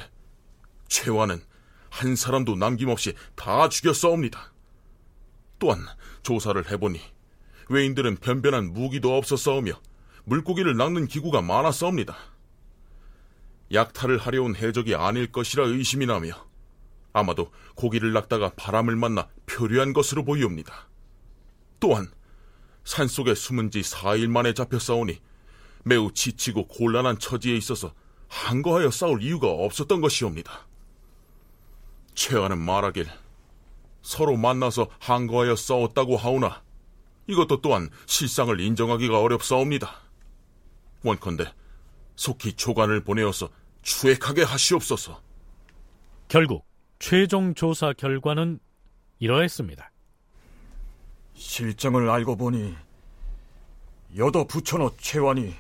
최완은 한 사람도 남김없이 다 죽였사옵니다. 또한 조사를 해보니 외인들은 변변한 무기도 없었사오며 물고기를 낚는 기구가 많았사옵니다. 약탈을 하려온 해적이 아닐 것이라 의심이 나며 아마도 고기를 낚다가 바람을 만나 표류한 것으로 보이옵니다. 또한 산속에 숨은 지 4일 만에 싸우니 매우 지치고 곤란한 처지에 있어서 한거하여 싸울 이유가 없었던 것이옵니다. 최하는 말하길 서로 만나서 한거하여 싸웠다고 하오나 이것도 또한 실상을 인정하기가 어렵사옵니다. 원컨대 속히 조관을 보내어서 추액하게 하시옵소서. 결국 최종 조사 결과는 이러했습니다. 실정을 알고 보니 여도 부처노 최완이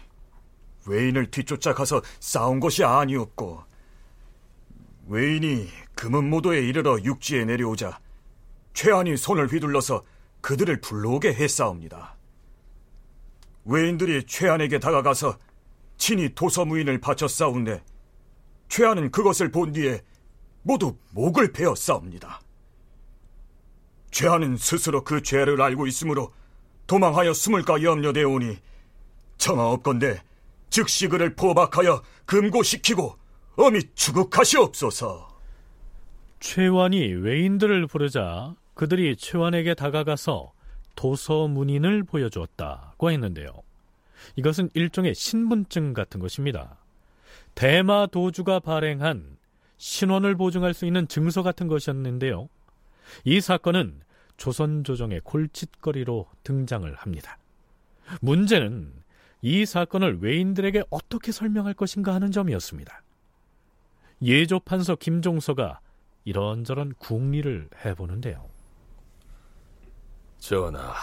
외인을 뒤쫓아 가서 싸운 것이 아니었고 외인이 금은모도에 이르러 육지에 내려오자 최안이 손을 휘둘러서 그들을 불러오게 했사옵니다. 외인들이 최안에게 다가가서 친히 도서무인을 바쳐 싸운데 최안은 그것을 본 뒤에 모두 목을 베어 싸웁니다. 최안은 스스로 그 죄를 알고 있으므로 도망하여 숨을까 염려되오니 청하옵건대 즉시 그를 포박하여 금고시키고 어미 추국하시옵소서. 최완이 외인들을 부르자 그들이 최완에게 다가가서 도서 문인을 보여주었다고 했는데요. 이것은 일종의 신분증 같은 것입니다. 대마 도주가 발행한 신원을 보증할 수 있는 증서 같은 것이었는데요. 이 사건은 조선 조정의 골칫거리로 등장을 합니다. 문제는 이 사건을 외인들에게 어떻게 설명할 것인가 하는 점이었습니다. 예조 판서 김종서가 이런저런 궁리를 해보는데요. 전하,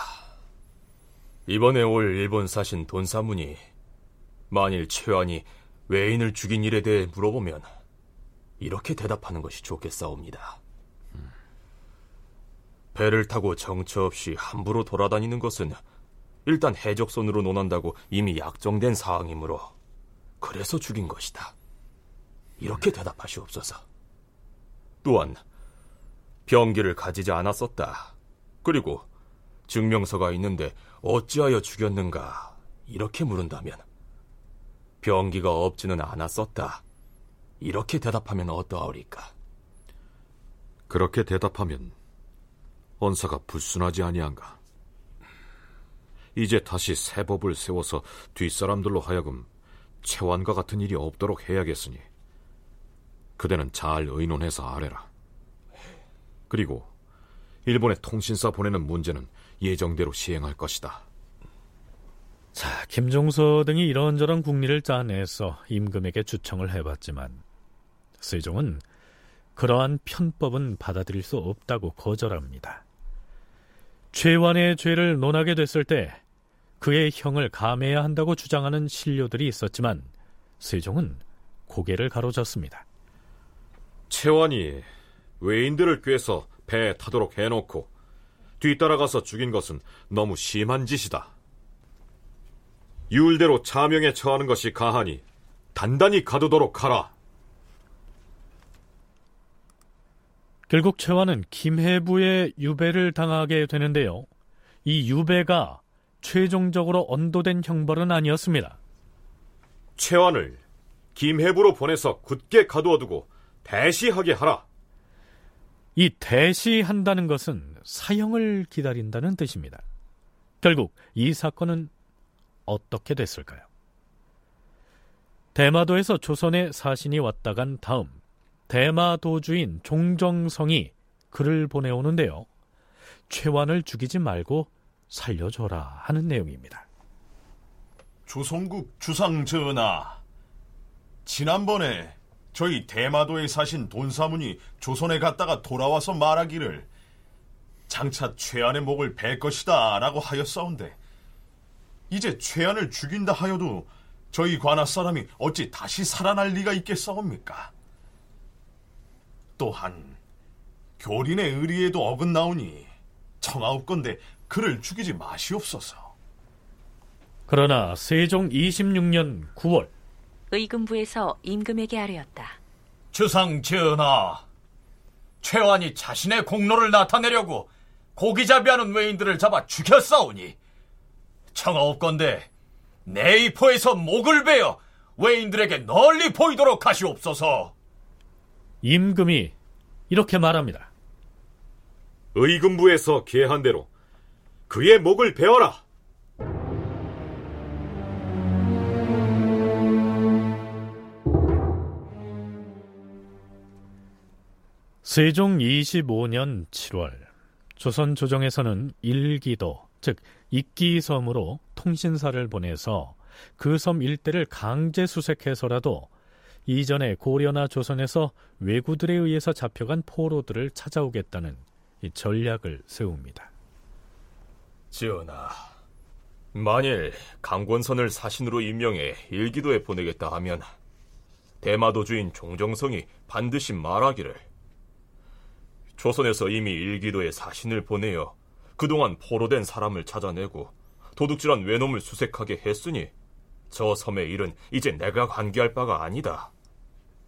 이번에 올 일본 사신 돈사문이 만일 최환이 외인을 죽인 일에 대해 물어보면 이렇게 대답하는 것이 좋겠사옵니다. 배를 타고 정처 없이 함부로 돌아다니는 것은 일단 해적선으로 논한다고 이미 약정된 사항이므로 그래서 죽인 것이다. 이렇게 대답하시옵소서. 또한 병기를 가지지 않았었다. 그리고 증명서가 있는데 어찌하여 죽였는가 이렇게 물은다면 병기가 없지는 않았었다. 이렇게 대답하면 어떠하오리까? 그렇게 대답하면 언사가 불순하지 아니한가? 이제 다시 새 법을 세워서 뒷사람들로 하여금 채완과 같은 일이 없도록 해야겠으니 그대는 잘 의논해서 아래라. 그리고 일본에 통신사 보내는 문제는 예정대로 시행할 것이다. 자, 김종서 등이 이런저런 국리를 짜내서 임금에게 주청을 해봤지만 세종은 그러한 편법은 받아들일 수 없다고 거절합니다. 최완의 죄를 논하게 됐을 때 그의 형을 감해야 한다고 주장하는 신료들이 있었지만 세종은 고개를 가로졌습니다. 최완이 외인들을 꿰서 배에 타도록 해놓고 뒤따라가서 죽인 것은 너무 심한 짓이다. 유울대로 차명에 처하는 것이 가하니 단단히 가두도록 하라. 결국 최완은 김해부의 유배를 당하게 되는데요. 이 유배가 최종적으로 언도된 형벌은 아니었습니다. 최완을 김해부로 보내서 굳게 가두어두고 대시하게 하라. 이 대시한다는 것은 사형을 기다린다는 뜻입니다. 결국 이 사건은 어떻게 됐을까요? 대마도에서 조선의 사신이 왔다 간 다음 대마도주인 종정성이 글을 보내오는데요. 최완을 죽이지 말고 살려줘라 하는 내용입니다. 조선국 주상 전하, 지난번에 저희 대마도에 사신 돈사문이 조선에 갔다가 돌아와서 말하기를 장차 최안의 목을 벨 것이다 라고 하였사온데 이제 최안을 죽인다 하여도 저희 관아 사람이 어찌 다시 살아날 리가 있겠사옵니까? 또한 교린의 의리에도 어긋나오니 청하옵건대 그를 죽이지 마시옵소서. 그러나 세종 26년 9월 의금부에서 임금에게 아뢰었다. 주상 전하, 최완이 자신의 공로를 나타내려고 고기잡이하는 외인들을 잡아 죽였사오니 청하옵건대 내이포에서 목을 베어 외인들에게 널리 보이도록 하시옵소서. 임금이 이렇게 말합니다. 의금부에서 계한 대로 그의 목을 베어라. 세종 25년 7월 조선 조정에서는 일기도 즉 익기섬으로 통신사를 보내서 그 섬 일대를 강제 수색해서라도 이전에 고려나 조선에서 왜구들에 의해서 잡혀간 포로들을 찾아오겠다는 전략을 세웁니다. 지연아, 만일 강권선을 사신으로 임명해 일기도에 보내겠다 하면 대마도주인 종정성이 반드시 말하기를 조선에서 이미 일기도에 사신을 보내어 그동안 포로된 사람을 찾아내고 도둑질한 외놈을 수색하게 했으니 저 섬의 일은 이제 내가 관계할 바가 아니다.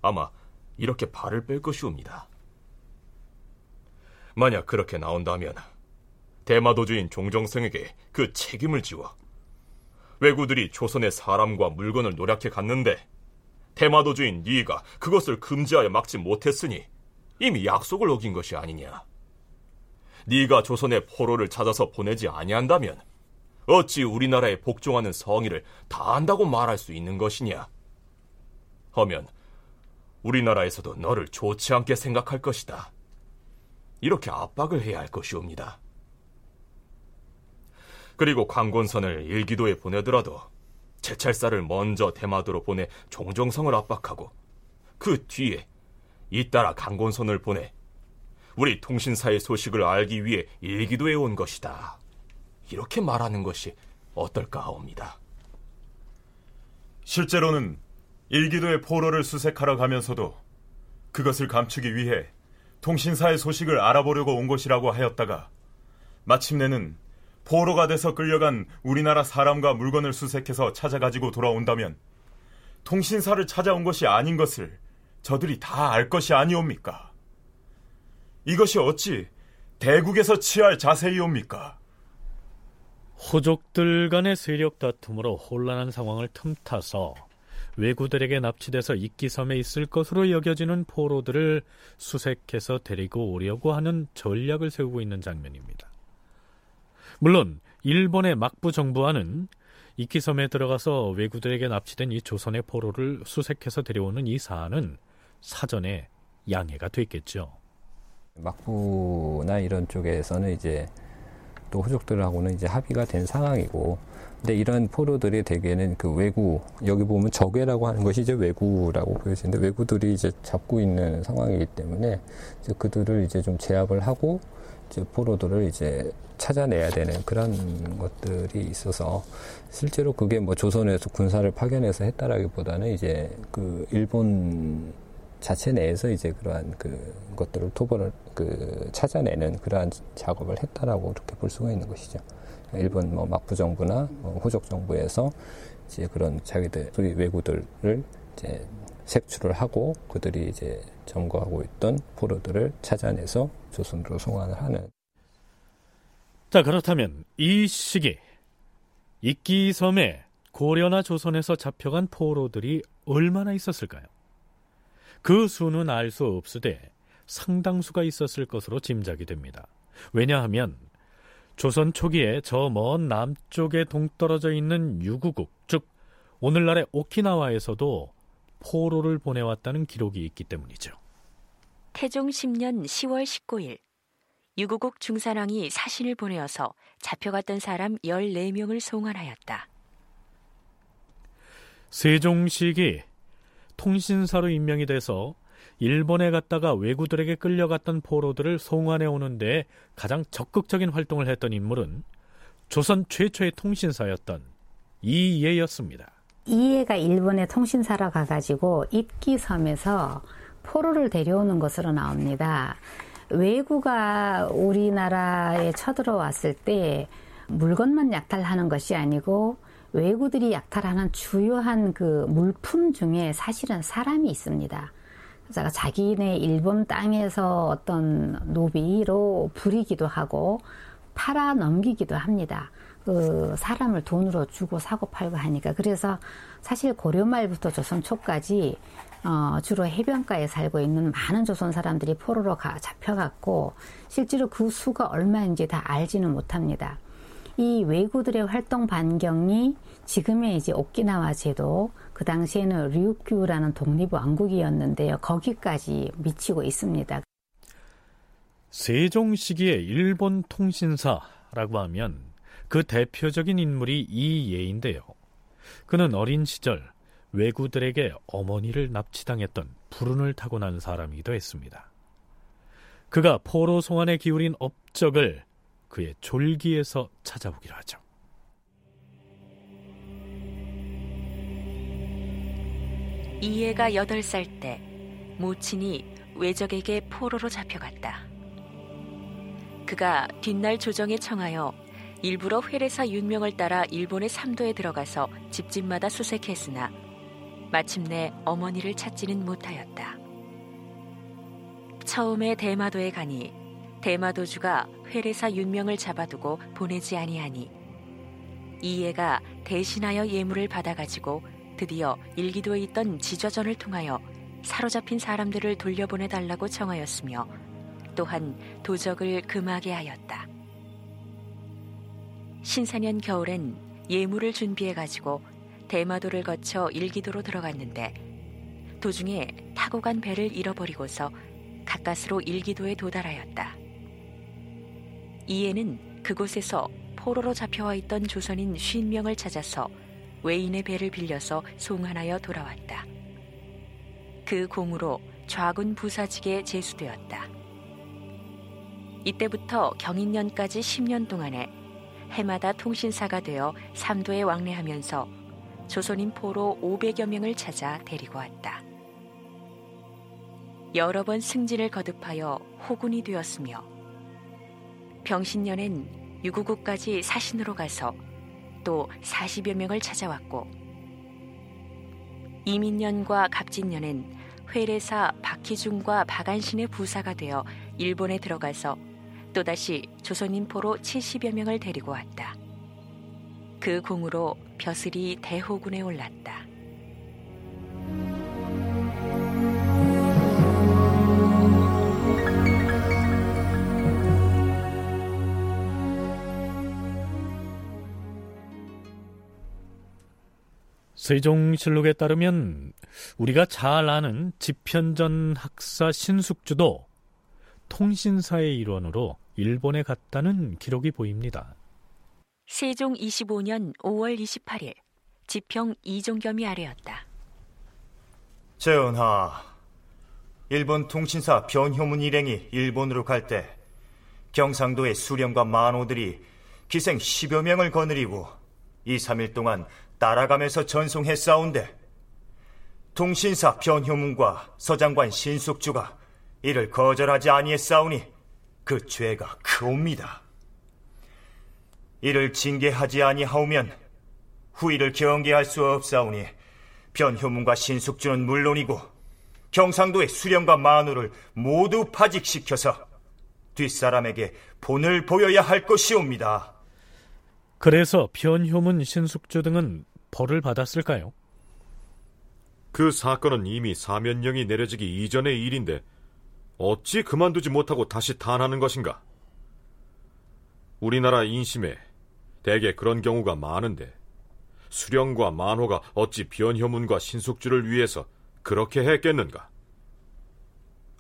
아마 이렇게 발을 뺄 것이옵니다. 만약 그렇게 나온다면 대마도주인 종정성에게 그 책임을 지워 왜구들이 조선의 사람과 물건을 노략해 갔는데 대마도주인 네가 그것을 금지하여 막지 못했으니 이미 약속을 어긴 것이 아니냐. 네가 조선의 포로를 찾아서 보내지 아니한다면 어찌 우리나라에 복종하는 성의를 다한다고 말할 수 있는 것이냐? 하면 우리나라에서도 너를 좋지 않게 생각할 것이다. 이렇게 압박을 해야 할 것이옵니다. 그리고 광곤선을 일기도에 보내더라도 제찰사를 먼저 대마도로 보내 종정성을 압박하고 그 뒤에 잇따라 강곤선을 보내 우리 통신사의 소식을 알기 위해 일기도에 온 것이다. 이렇게 말하는 것이 어떨까 하옵니다. 실제로는 일기도의 포로를 수색하러 가면서도 그것을 감추기 위해 통신사의 소식을 알아보려고 온 것이라고 하였다가 마침내는 포로가 돼서 끌려간 우리나라 사람과 물건을 수색해서 찾아가지고 돌아온다면 통신사를 찾아온 것이 아닌 것을 저들이 다 알 것이 아니옵니까? 이것이 어찌 대국에서 취할 자세이옵니까? 호족들 간의 세력 다툼으로 혼란한 상황을 틈타서 왜구들에게 납치돼서 이끼섬에 있을 것으로 여겨지는 포로들을 수색해서 데리고 오려고 하는 전략을 세우고 있는 장면입니다. 물론 일본의 막부 정부와는 이끼섬에 들어가서 왜구들에게 납치된 이 조선의 포로를 수색해서 데려오는 이 사안은 사전에 양해가 됐겠죠. 막부나 이런 쪽에서는 이제 또 호족들하고는 이제 합의가 된 상황이고 근데 이런 포로들이 대개는 그 외구 여기 보면 적외라고 하는 것이 이제 외구라고 보여지는데 외구들이 이제 잡고 있는 상황이기 때문에 이제 그들을 이제 좀 제압을 하고 이제 포로들을 이제 찾아내야 되는 그런 것들이 있어서 실제로 그게 뭐 조선에서 군사를 파견해서 했다라기보다는 이제 그 일본 자체 내에서 이제 그러한 그 것들을 토벌을 그 찾아내는 그러한 작업을 했다라고 그렇게 볼 수가 있는 것이죠. 일본 뭐 막부 정부나 뭐 호족 정부에서 이제 그런 자기들 소위 왜구들을 이제 색출을 하고 그들이 이제 점거하고 있던 포로들을 찾아내서 조선으로 송환을 하는. 자 그렇다면 이 시기 이끼섬에 고려나 조선에서 잡혀간 포로들이 얼마나 있었을까요? 그 수는 알 수 없으되 상당수가 있었을 것으로 짐작이 됩니다. 왜냐하면 조선 초기에 저 먼 남쪽에 동떨어져 있는 유구국, 즉 오늘날의 오키나와에서도 포로를 보내왔다는 기록이 있기 때문이죠. 태종 10년 10월 19일 유구국 중산왕이 사신을 보내어서 잡혀갔던 사람 14명을 송환하였다. 세종식이 통신사로 임명이 돼서 일본에 갔다가 외구들에게 끌려갔던 포로들을 송환해 오는데 가장 적극적인 활동을 했던 인물은 조선 최초의 통신사였던 이예였습니다. 이예가 일본의 통신사로 가가지고 입기섬에서 포로를 데려오는 것으로 나옵니다. 외구가 우리나라에 쳐들어왔을 때 물건만 약탈하는 것이 아니고 외구들이 약탈하는 주요한 그 물품 중에 사실은 사람이 있습니다. 그래서 자기네 일본 땅에서 어떤 노비로 부리기도 하고 팔아 넘기기도 합니다. 그 사람을 돈으로 주고 사고 팔고 하니까 그래서 사실 고려 말부터 조선 초까지 어, 주로 해변가에 살고 있는 많은 조선 사람들이 포로로 가, 잡혀갔고 실제로 그 수가 얼마인지 다 알지는 못합니다. 이 왜구들의 활동 반경이 지금의 이제 오키나와 제도, 그 당시에는 류큐라는 독립 왕국이었는데요. 거기까지 미치고 있습니다. 세종 시기의 일본 통신사라고 하면 그 대표적인 인물이 이예인데요. 그는 어린 시절 왜구들에게 어머니를 납치당했던 불운을 타고난 사람이기도 했습니다. 그가 포로 송환에 기울인 업적을 그의 졸기에서 찾아보기로 하죠. 이해가 8살 때 모친이 외적에게 포로로 잡혀갔다. 그가 뒷날 조정에 청하여 일부러 회례사 윤명을 따라 일본의 삼도에 들어가서 집집마다 수색했으나 마침내 어머니를 찾지는 못하였다. 처음에 대마도에 가니 대마도주가 회례사 윤명을 잡아두고 보내지 아니하니 이해가 대신하여 예물을 받아가지고 드디어 일기도에 있던 지좌전을 통하여 사로잡힌 사람들을 돌려보내달라고 청하였으며 또한 도적을 금하게 하였다. 신사년 겨울엔 예물을 준비해가지고 대마도를 거쳐 일기도로 들어갔는데 도중에 타고 간 배를 잃어버리고서 가까스로 일기도에 도달하였다. 이에는 그곳에서 포로로 잡혀와 있던 조선인 쉰 명을 찾아서 외인의 배를 빌려서 송환하여 돌아왔다. 그 공으로 좌군 부사직에 제수되었다. 이때부터 경인년까지 10년 동안에 해마다 통신사가 되어 삼도에 왕래하면서 조선인 포로 500여 명을 찾아 데리고 왔다. 여러 번 승진을 거듭하여 호군이 되었으며 병신년엔 유구국까지 사신으로 가서 또 40여 명을 찾아왔고 이민년과 갑진년엔 회례사 박희중과 박안신의 부사가 되어 일본에 들어가서 또다시 조선인 포로 70여 명을 데리고 왔다. 그 공으로 벼슬이 대호군에 올랐다. 세종실록에 따르면 우리가 잘 아는 집현전 학사 신숙주도 통신사의 일원으로 일본에 갔다는 기록이 보입니다. 세종 25년 5월 28일 지평 이종겸이 아래였다. 전하, 일본 통신사 변효문 일행이 일본으로 갈 때 경상도의 수령과 만호들이 기생 10여 명을 거느리고 2, 3일 동안 따라가면서 전송했사온데 통신사 변효문과 서장관 신숙주가 이를 거절하지 아니했사오니 그 죄가 크옵니다. 이를 징계하지 아니하오면 후일을 경계할 수 없사오니 변효문과 신숙주는 물론이고 경상도의 수령과 만우를 모두 파직시켜서 뒷사람에게 본을 보여야 할 것이옵니다. 그래서 변효문, 신숙주 등은 벌을 받았을까요? 그 사건은 이미 사면령이 내려지기 이전의 일인데 어찌 그만두지 못하고 다시 탄하는 것인가? 우리나라 인심에 대개 그런 경우가 많은데 수령과 만호가 어찌 변효문과 신숙주를 위해서 그렇게 했겠는가?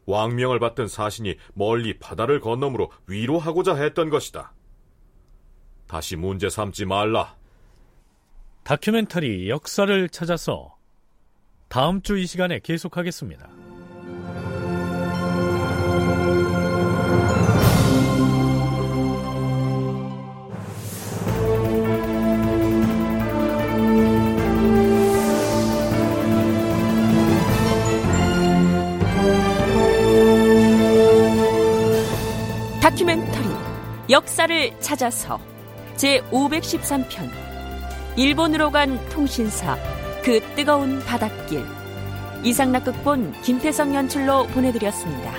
왕명을 받던 사신이 멀리 바다를 건너므로 위로하고자 했던 것이다. 다시 문제 삼지 말라. 다큐멘터리 역사를 찾아서 다음 주 이 시간에 계속하겠습니다. 다큐멘터리 역사를 찾아서 제 513편 일본으로 간 통신사 그 뜨거운 바닷길 이상락 극본 김태성 연출로 보내드렸습니다.